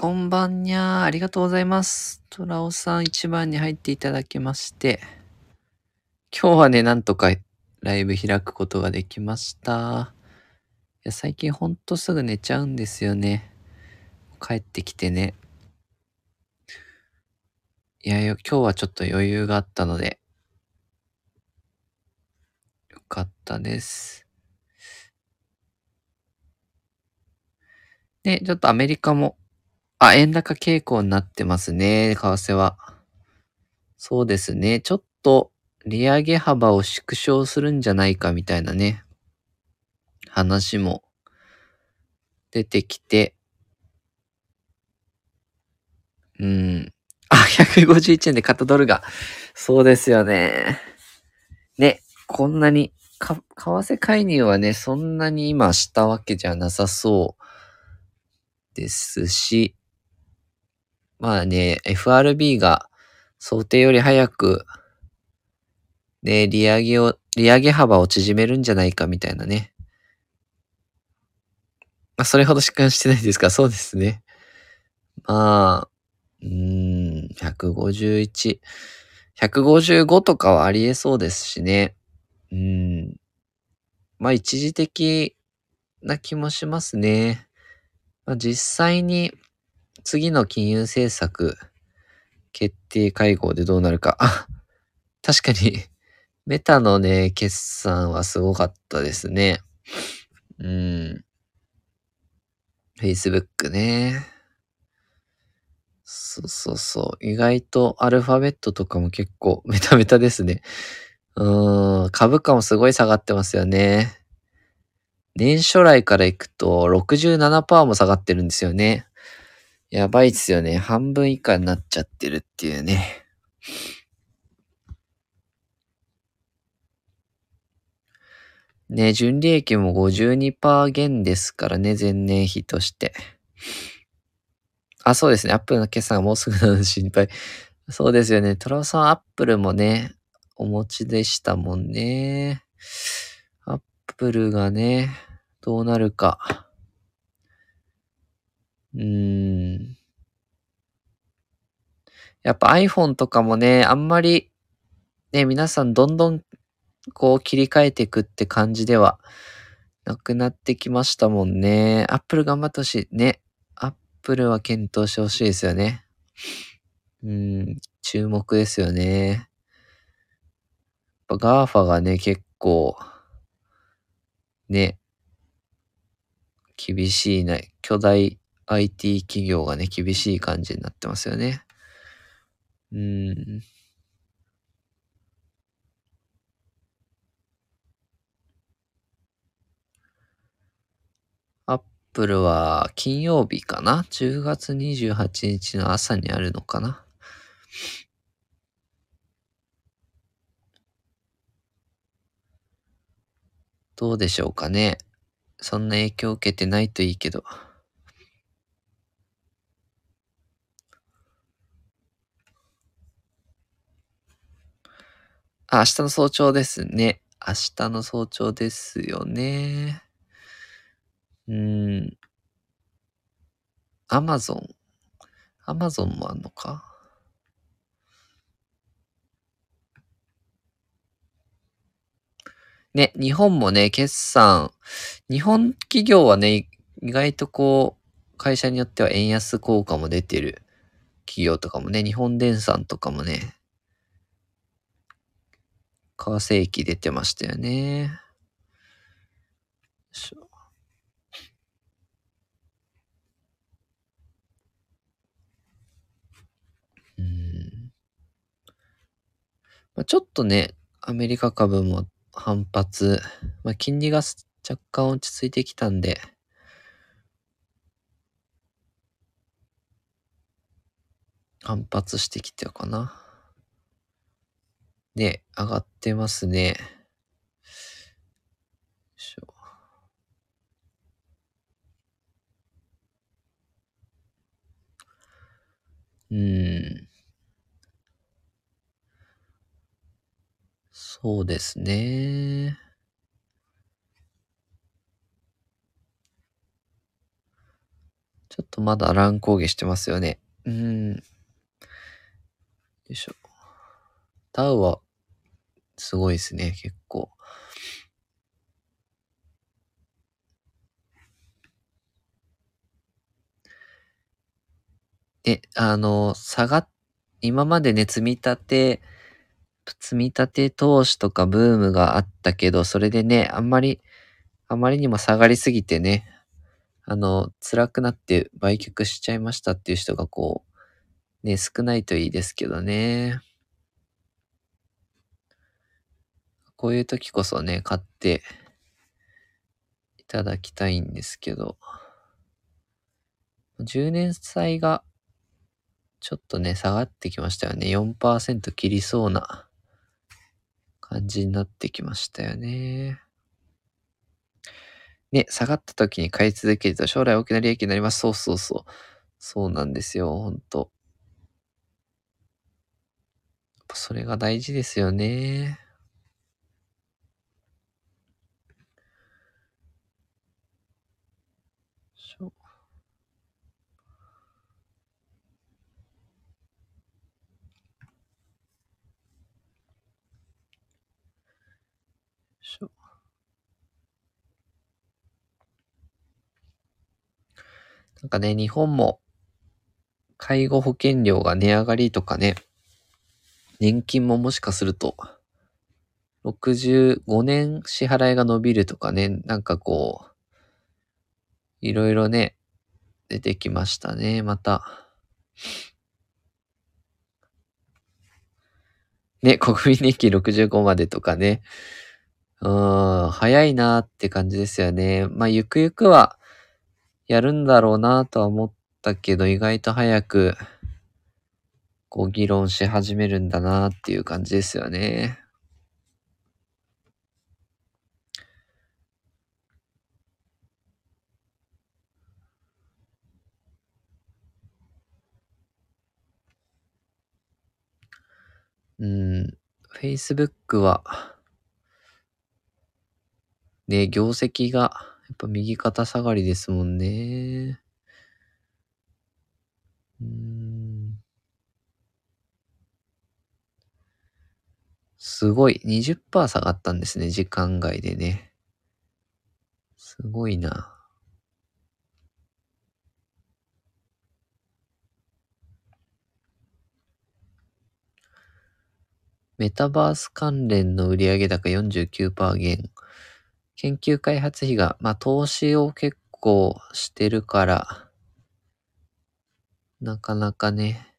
こんばんにゃー。ありがとうございます。トラオさん一番に入っていただきまして。今日はね、なんとかライブ開くことができました。いや、最近ほんとすぐ寝ちゃうんですよね。帰ってきてね。いや、今日はちょっと余裕があったので。よかったです。で、ちょっとアメリカも、あ、円高傾向になってますね、為替は。そうですね。ちょっと利上げ幅を縮小するんじゃないかみたいなね、話も出てきて、うん。あ、151円で買ったドルが。そうですよね。ね、こんなに、か、為替介入はね、そんなに今したわけじゃなさそうですし、まあね、FRB が想定より早く、ね、利上げを、利上げ幅を縮めるんじゃないかみたいなね。まあ、それほどしかしてないですか？そうですね。まあ、うん、151、155とかはありえそうですしね。うん。まあ一時的な気もしますね。まあ、実際に次の金融政策決定会合でどうなるか。あ、確かにメタのね、決算はすごかったですね。うん。Facebook ね。そうそうそう。意外とアルファベットとかも結構メタメタですね。うーん。株価もすごい下がってますよね。年初来からいくと67%も下がってるんですよね。やばいっすよね。半分以下になっちゃってるっていうね。ね、純利益も52%減ですからね、前年比として。あ、そうですね。アップルの決算がもうすぐなので心配。そうですよね。トラさん、アップルもね、お持ちでしたもんね。アップルがね、どうなるか。うん。やっぱ iPhone とかもね、あんまり、ね、皆さんどんどんこう切り替えていくって感じではなくなってきましたもんね。Apple 頑張ってほしい。ね。Apple は検討してほしいですよね。うん、注目ですよね。やっぱ GAFA がね、結構、ね、厳しいね。巨大 IT 企業がね、厳しい感じになってますよね。うん。アップルは金曜日かな ?10 月28日の朝にあるのかな？どうでしょうかね。そんな影響を受けてないといいけど。あ、明日の早朝ですね。明日の早朝ですよね。うーん。アマゾン。アマゾンもあんのか？ね、日本もね、決算、日本企業はね、意外とこう、会社によっては円安効果も出てる企業とかもね、日本電産とかもね、為替益出てましたよね。まあ、ちょっとね、アメリカ株も反発、まあ、金利が若干落ち着いてきたんで、反発してきてるかな。ね、上がってますね。うん。そうですね。ちょっとまだ乱高下してますよね。うん。よいしょ。ダウは、すごいですね、結構。で、あの、下がっ、今までね、積み立て、積み立て投資とかブームがあったけど、それでね、あんまり、あまりにも下がりすぎてね、あの、辛くなって売却しちゃいましたっていう人がこう、ね、少ないといいですけどね。こういう時こそね、買っていただきたいんですけど、10年債がちょっとね、下がってきましたよね。4%切りそうな感じになってきましたよね。ね、下がった時に買い続けると将来大きな利益になります。そうそうそう。そうなんですよ、ほんと。それが大事ですよね。なんかね、日本も介護保険料が値上がりとかね、年金ももしかすると、65年支払いが伸びるとかね、なんかこう、いろいろね、出てきましたね、また。ね、国民年金65までとかね。うん、早いなーって感じですよね。まあ、ゆくゆくは、やるんだろうなとは思ったけど、意外と早く、こう、議論し始めるんだなっていう感じですよね。うん、Facebook は、ね、業績が、やっぱ右肩下がりですもんね。うん。すごい。20%下がったんですね。時間外でね。すごいな。メタバース関連の売上高49%減。研究開発費が、まあ、投資を結構してるから、なかなかね。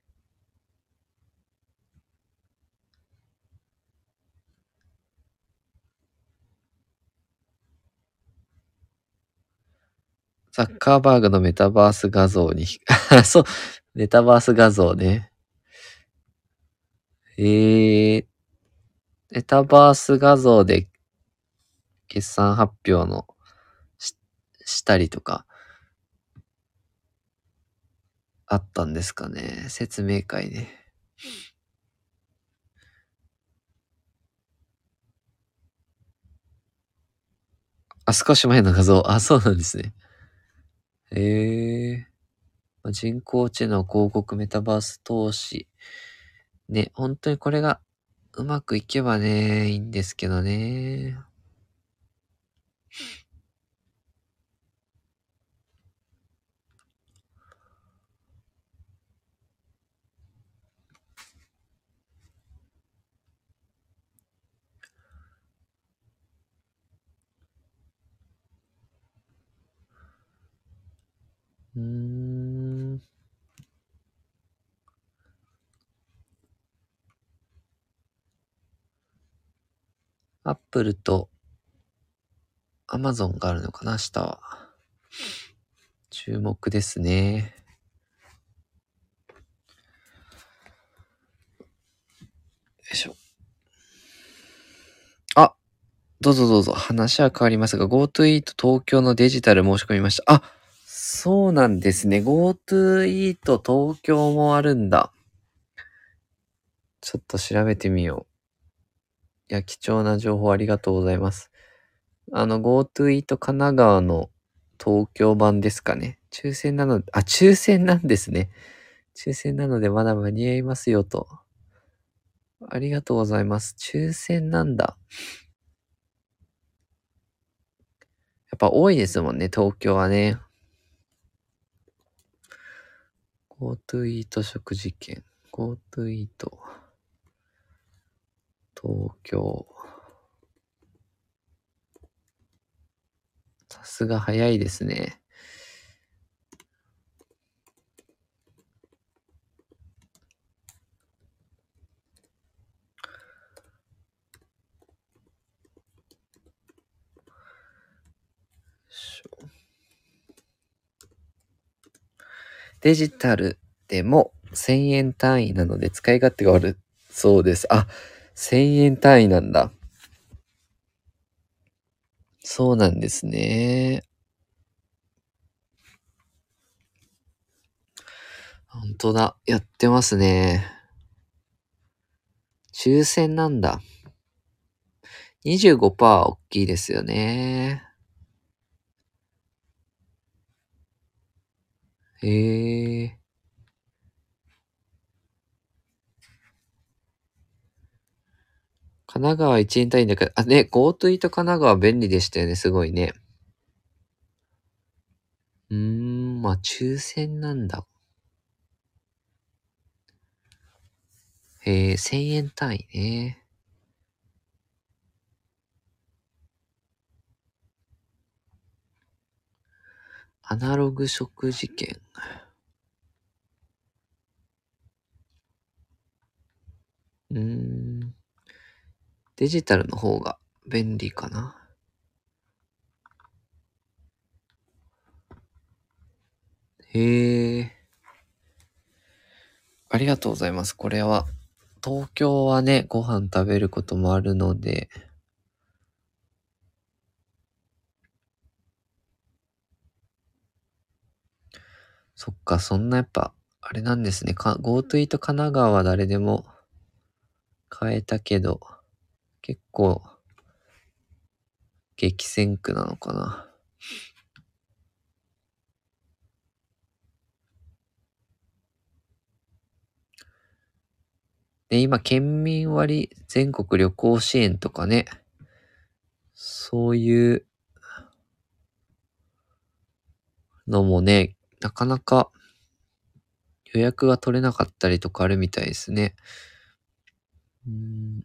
ザッカーバーグのメタバース画像に、そう、メタバース画像ね。えー、メタバース画像で決算発表のししたりとか、あったんですかね。説明会で。あ、少し前の画像。あ、そうなんですね。へえー。人工知能、広告、メタバース投資。ね、本当にこれがうまくいけばね、いいんですけどね。うん。アップルとアマゾンがあるのかな、明日は。注目ですね。よいしょ。あ、どうぞどうぞ。話は変わりますが、GoTo イート東京のデジタル申し込みました。あ、そうなんですね。GoTo イート東京もあるんだ。ちょっと調べてみよう。いや、貴重な情報ありがとうございます。あの、GoTo イート神奈川の東京版ですかね。抽選なの、あ、抽選なんですね。抽選なのでまだ間に合いますよと。ありがとうございます。抽選なんだ。やっぱ多いですもんね、東京はね。GoTo イート食事券。GoTo イート。東京。さすが早いですね。デジタルでも1000円単位なので使い勝手が悪そうです。あ、1000円単位なんだ。そうなんですね。本当だ。やってますね。抽選なんだ。25%大きいですよね。へえ。神奈川1円単位だから、あ、ね、GoTo イート神奈川便利でしたよね、すごいね。うーん、まあ、抽選なんだ。へえ、1000円単位ね。アナログ食事券。うーん。デジタルの方が便利かな。へえ。ありがとうございます。これは、東京はね、ご飯食べることもあるので、そっか、そんなやっぱ、あれなんですね。GoTo イート神奈川は誰でも買えたけど、結構、激戦区なのかな。で、今、県民割全国旅行支援とかね、そういうのもね、なかなか予約が取れなかったりとかあるみたいですね。うん。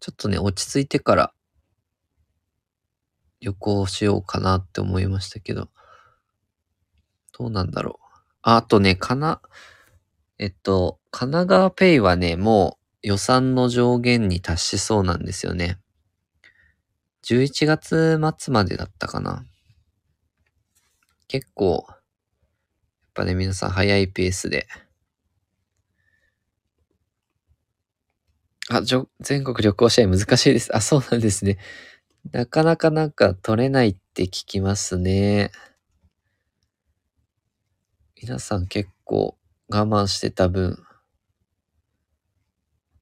ちょっとね、落ち着いてから旅行しようかなって思いましたけど、どうなんだろう。あとね、かな、えっと、神奈川ペイはね、もう予算の上限に達しそうなんですよね。11月末までだったかな。結構、やっぱね、皆さん早いペースで。あ、じょ、全国旅行支援難しいです。あ、そうなんですね。なかなかなんか取れないって聞きますね。皆さん結構我慢してた分、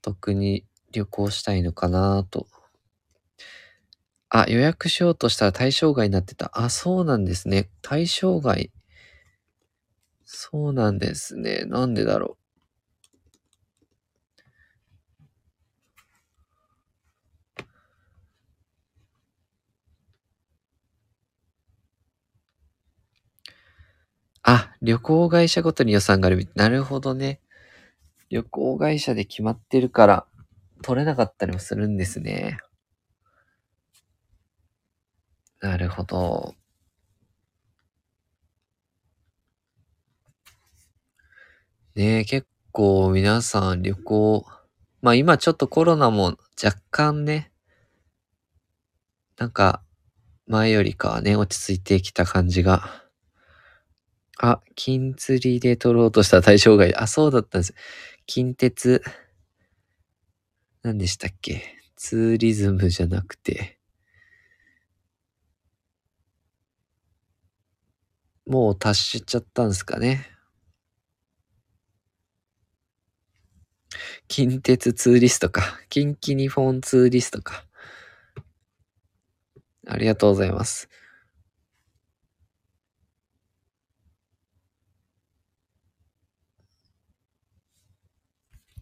特に旅行したいのかなと。あ、予約しようとしたら対象外になってた。あ、そうなんですね。対象外。そうなんですね。なんでだろう。あ、旅行会社ごとに予算があるみなるほどね。旅行会社で決まってるから、取れなかったりもするんですね。なるほど。ねえ、結構皆さん旅行、まあ今ちょっとコロナも若干ね、なんか前よりかはね、落ち着いてきた感じが。あ、金釣りで取ろうとした対象外。あ、そうだったんです。近鉄、何でしたっけ？ツーリズムじゃなくて、もう達しちゃったんですかね。近鉄ツーリストか。近畿日本ツーリストか。ありがとうございます。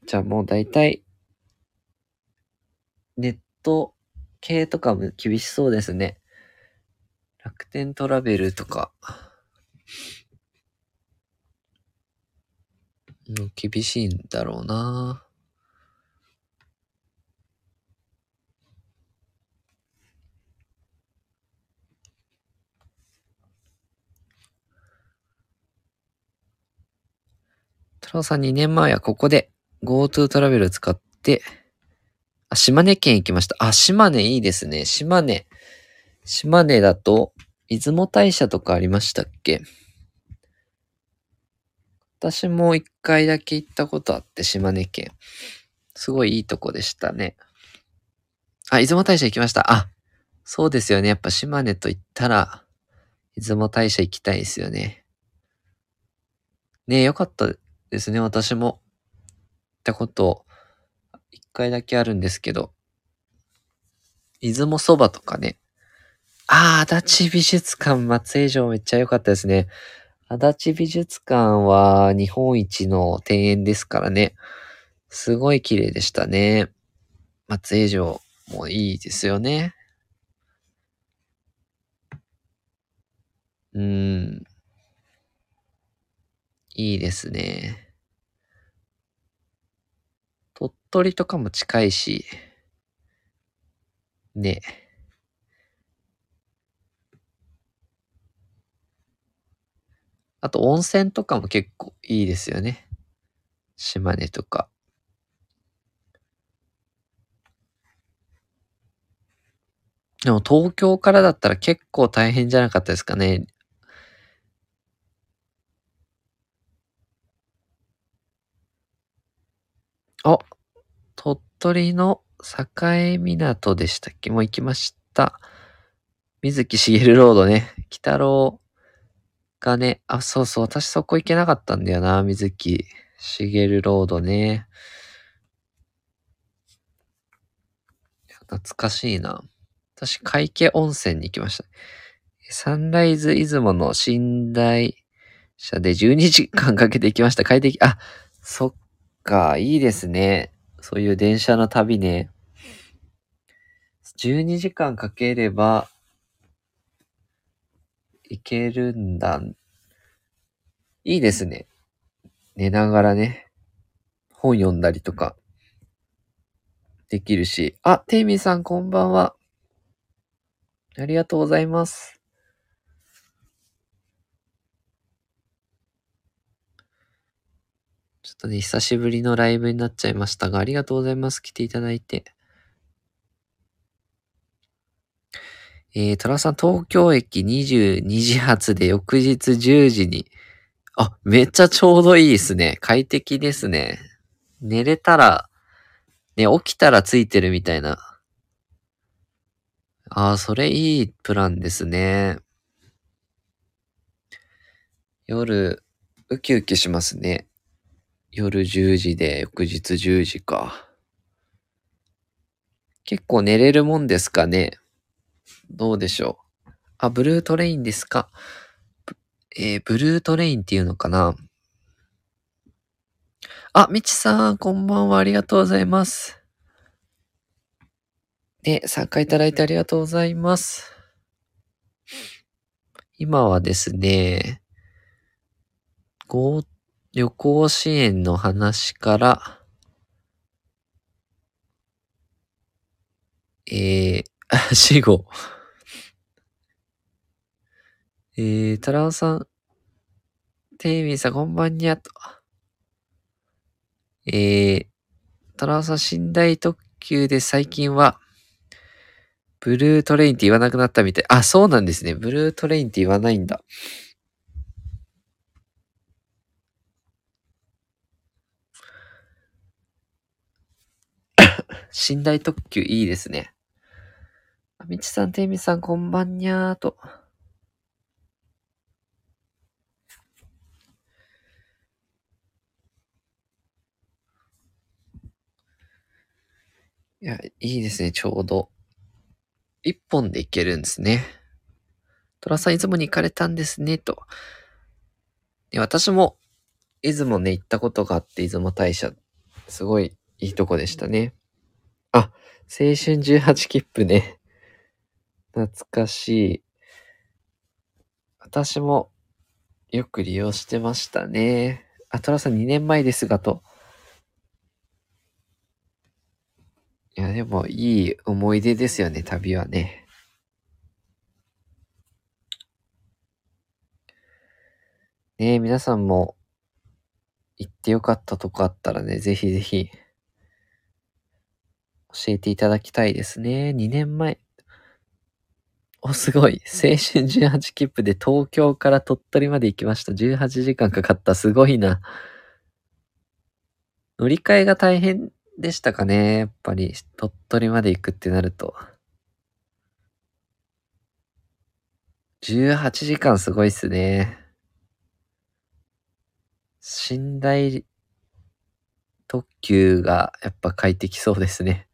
じゃあもう大体、ネット系とかも厳しそうですね。楽天トラベルとか。もう、厳しいんだろうな太郎さん2年前はここで GoTo トラベル使って、あ、島根県行きました。あ、島根いいですね。島根。島根だと、出雲大社とかありましたっけ？私も一回だけ行ったことあって、島根県。すごいいいとこでしたね。あ、出雲大社行きました。あ、そうですよね。やっぱ島根と言ったら、出雲大社行きたいですよね。ねえ、よかったですね。私もったこと一回だけあるんですけど、出雲そばとかね。ああ、足立美術館松江城めっちゃ良かったですね。足立美術館は日本一の庭園ですからね。すごい綺麗でしたね。松江城もいいですよね。うん。いいですね。鳥取とかも近いし、ね。あと温泉とかも結構いいですよね。島根とか。でも東京からだったら結構大変じゃなかったですかね。あ、取の境港でしたっけ？もう行きました。水木しげるロードね。北郎がね、あ、そうそう、私そこ行けなかったんだよな、水木しげるロードね。懐かしいな。私、海家温泉に行きました。サンライズ出雲の寝台車で12時間かけて行きました。快適、あ、そっか、いいですね。そういう電車の旅ね。12時間かければ、行けるんだ。いいですね。寝ながらね、本読んだりとか、できるし。あ、テイミーさんこんばんは。ありがとうございます。ちょっとね、久しぶりのライブになっちゃいましたが、ありがとうございます。来ていただいて。えー、トラさん、東京駅22時発で翌日10時に。あ、めっちゃちょうどいいですね。快適ですね。寝れたら、ね、起きたらついてるみたいな。ああ、それいいプランですね。夜、ウキウキしますね。夜10時で翌日10時か。結構寝れるもんですかね？どうでしょう？あ、ブルートレインですか？えー、ブルートレインっていうのかな？あ、みちさん、こんばんは。ありがとうございます。ね、参加いただいてありがとうございます。今はですね、旅行支援の話から、えー、死後。えー、トラオさん、テイミーさん、こんばんにゃと。えー、トラオさん、寝台特急で最近は、ブルートレインって言わなくなったみたい。あ、そうなんですね。ブルートレインって言わないんだ。寝台特急いいですね。あみちさん、ていみさん、こんばんにゃーと。いや、いいですね、ちょうど。一本で行けるんですね。トラさん、出雲に行かれたんですね、と。私も、出雲ね、行ったことがあって、出雲大社。すごいいいとこでしたね。あ、青春18切符ね。懐かしい。私もよく利用してましたね。あ、トラさん2年前ですが、と。いや、でもいい思い出ですよね、旅はね。ねえ、皆さんも行ってよかったとこあったらね、ぜひぜひ教えていただきたいですね。2年前。お、すごい。青春18切符で東京から鳥取まで行きました。18時間かかった。すごいな。乗り換えが大変でしたかね。やっぱり、鳥取まで行くってなると。18時間すごいっすね。寝台特急がやっぱ快適そうですね。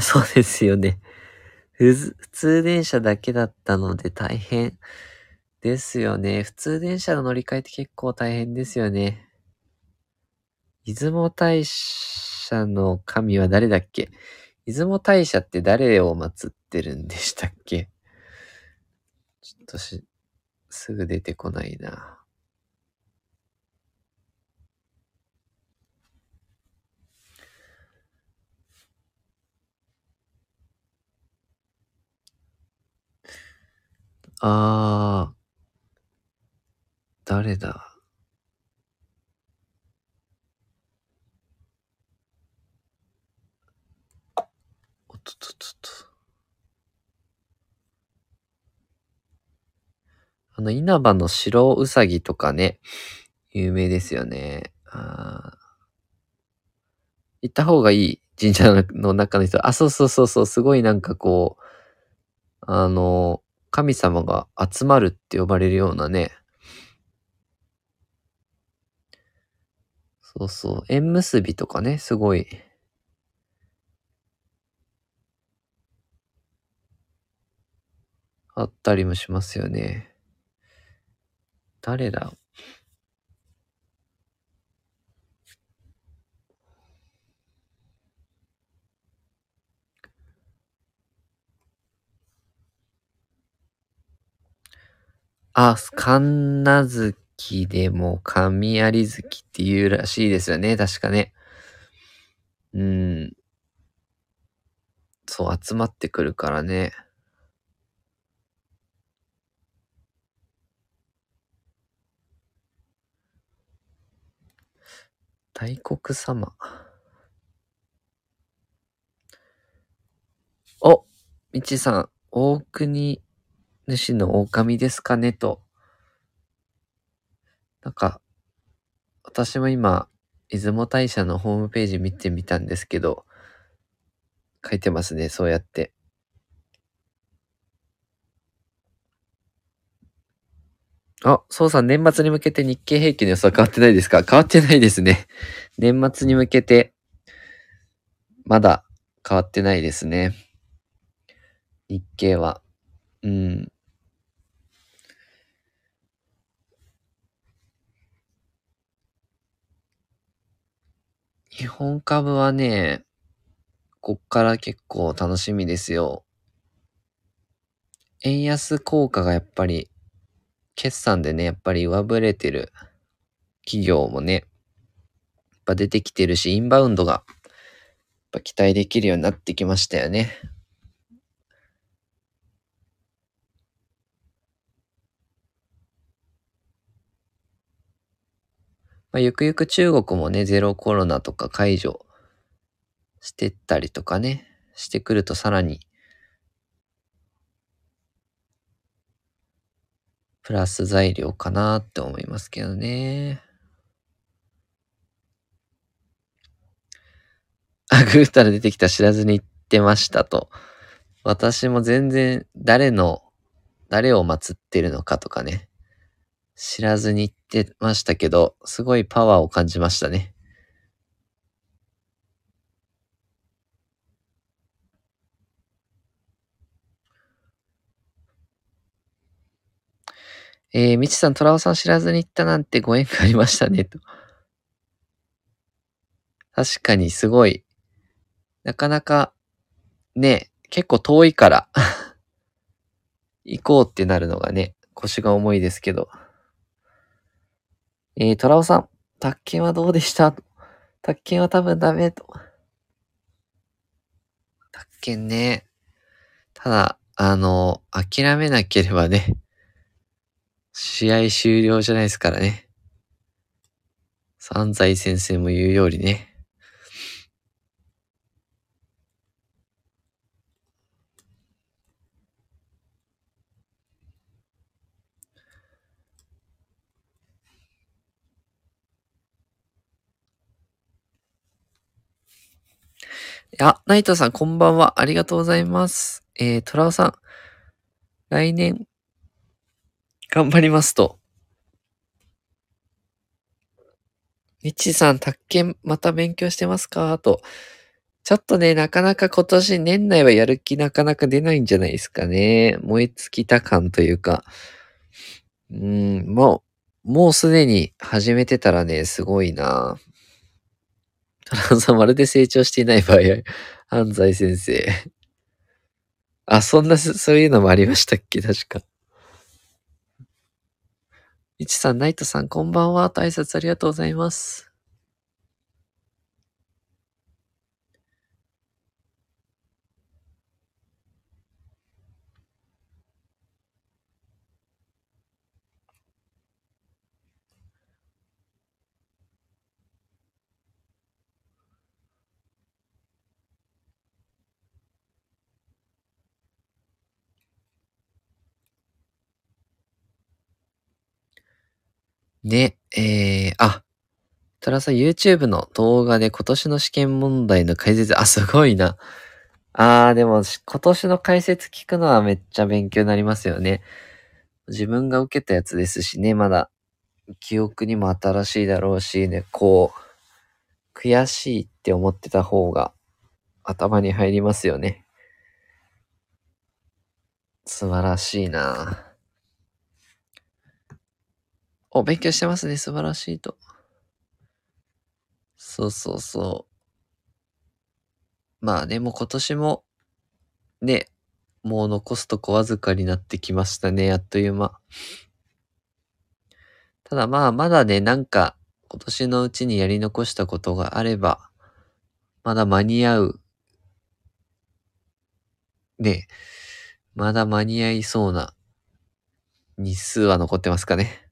そうですよね。普通電車だけだったので大変ですよね。普通電車の乗り換えって結構大変ですよね。出雲大社の神は誰だっけ？出雲大社って誰を祀ってるんでしたっけ？ちょっとし、すぐ出てこないな。あー、誰だ？おっとっとっとっと。あの、稲葉の白うさぎとかね、有名ですよね。あ行った方がいい神社の中の人。あ、そうそうそうそう、すごいなんかこう、あの、神様が集まるって呼ばれるようなね。そうそう。縁結びとかね、すごい。あったりもしますよね。誰だ？あ、神奈月でも神有月っていうらしいですよね。確かね。うん。そう、集まってくるからね。大黒様。お、みちさん、大国主の狼ですかねと。なんか、私も今、出雲大社のホームページ見てみたんですけど、書いてますね、そうやって。あ、そうさん、年末に向けて日経平均の予想変わってないですか？変わってないですね。年末に向けて、まだ変わってないですね。日経は。うん。日本株はね、こっから結構楽しみですよ。円安効果がやっぱり、決算でね、やっぱり上振れてる企業もね、やっぱ出てきてるし、インバウンドが、やっぱ期待できるようになってきましたよね。まあ、ゆくゆく中国もね、ゼロコロナとか解除してったりとかね、してくるとさらに、プラス材料かなって思いますけどね。あ、グーったら出てきた知らずに言ってましたと。私も全然誰の、誰を祀ってるのかとかね、知らずに言ってましたけど、すごいパワーを感じましたね。えー、みちさん、トラオさん知らずに行ったなんてご縁がありましたね、と。確かにすごい、なかなか、ね、結構遠いから 行こうってなるのがね、腰が重いですけど。えー、トラオさん、宅建はどうでした？宅建は多分ダメと。宅建ね。ただ、あの、諦めなければね、試合終了じゃないですからね。三財先生も言うようにね。あ、ナイトさん、こんばんは。ありがとうございます。えー、トラオさん、来年、頑張りますと。みちさん、宅建また勉強してますか？と。ちょっとね、なかなか今年年内はやる気なかなか出ないんじゃないですかね。燃え尽きた感というか。うん、もう、もうすでに始めてたらね、すごいな。トランさん、まるで成長していない場合、安西先生。あ、そんな、そういうのもありましたっけ？確か。いちさん、ナイトさん、こんばんは。と挨拶ありがとうございます。ね、えー、あ、トラさん YouTube の動画で今年の試験問題の解説、あ、すごいな。あー、でも今年の解説聞くのはめっちゃ勉強になりますよね。自分が受けたやつですしね、まだ記憶にも新しいだろうしね、こう、悔しいって思ってた方が頭に入りますよね。素晴らしいなお、勉強してますね。素晴らしいと。そうそうそう。まあでもう今年も、ね、もう残すとこわずかになってきましたね。あっという間。ただまあまだね、なんか今年のうちにやり残したことがあれば、まだ間に合う。ね、まだ間に合いそうな日数は残ってますかね。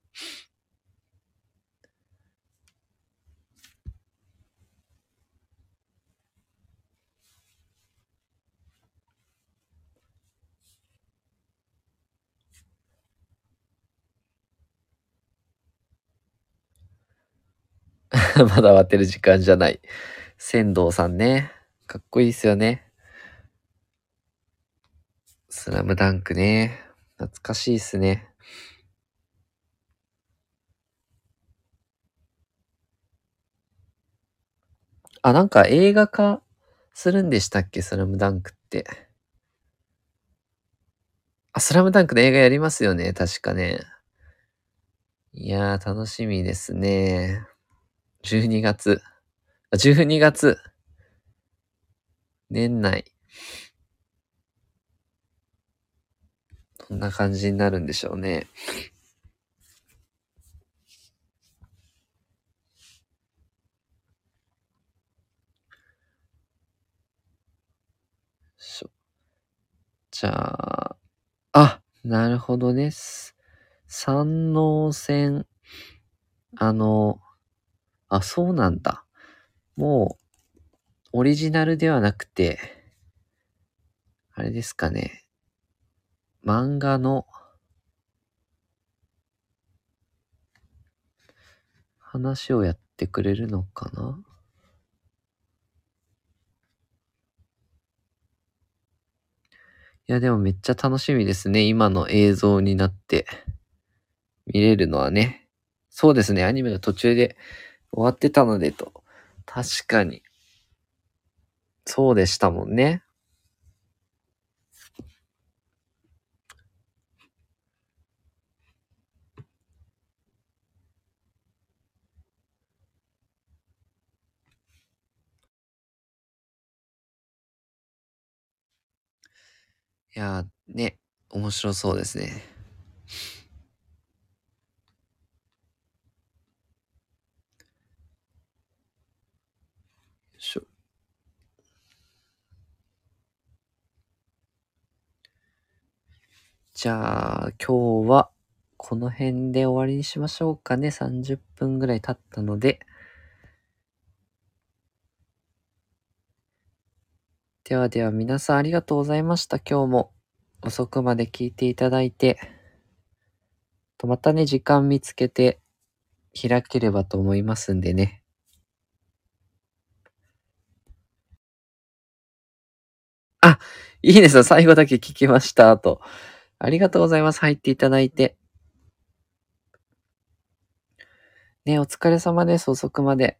まだ終わってる時間じゃない。仙道さんね。かっこいいっすよね。スラムダンクね。懐かしいっすね。あ、なんか映画化するんでしたっけ？スラムダンクって。あ、スラムダンクの映画やりますよね。確かね。いやー、楽しみですね。12月。あ、12月。年内。どんな感じになるんでしょうね。じゃあ、あ、なるほどです。山王線、あの、あ、そうなんだ。もう、オリジナルではなくて、あれですかね。漫画の、話をやってくれるのかな？や、でもめっちゃ楽しみですね。今の映像になって見れるのはね。そうですね。アニメの途中で終わってたのでと。確かに。そうでしたもんね。いやー、ね、面白そうですね。じゃあ、今日はこの辺で終わりにしましょうかね。30分ぐらい経ったので。ではでは皆さんありがとうございました。今日も遅くまで聞いていただいて。とまたね、時間見つけて開ければと思いますんでね。あ、いいですよ。最後だけ聞きました。と。ありがとうございます。入っていただいて。ね、お疲れ様です。遅くまで。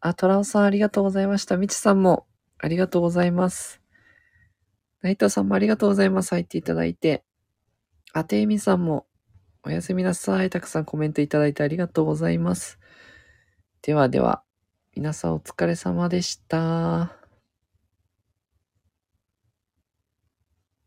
あ、トラオさんありがとうございました。みちさんもありがとうございます。ナイトさんもありがとうございます。入っていただいて。あていみさんもおやすみなさい。たくさんコメントいただいてありがとうございます。ではでは、皆さんお疲れ様でした。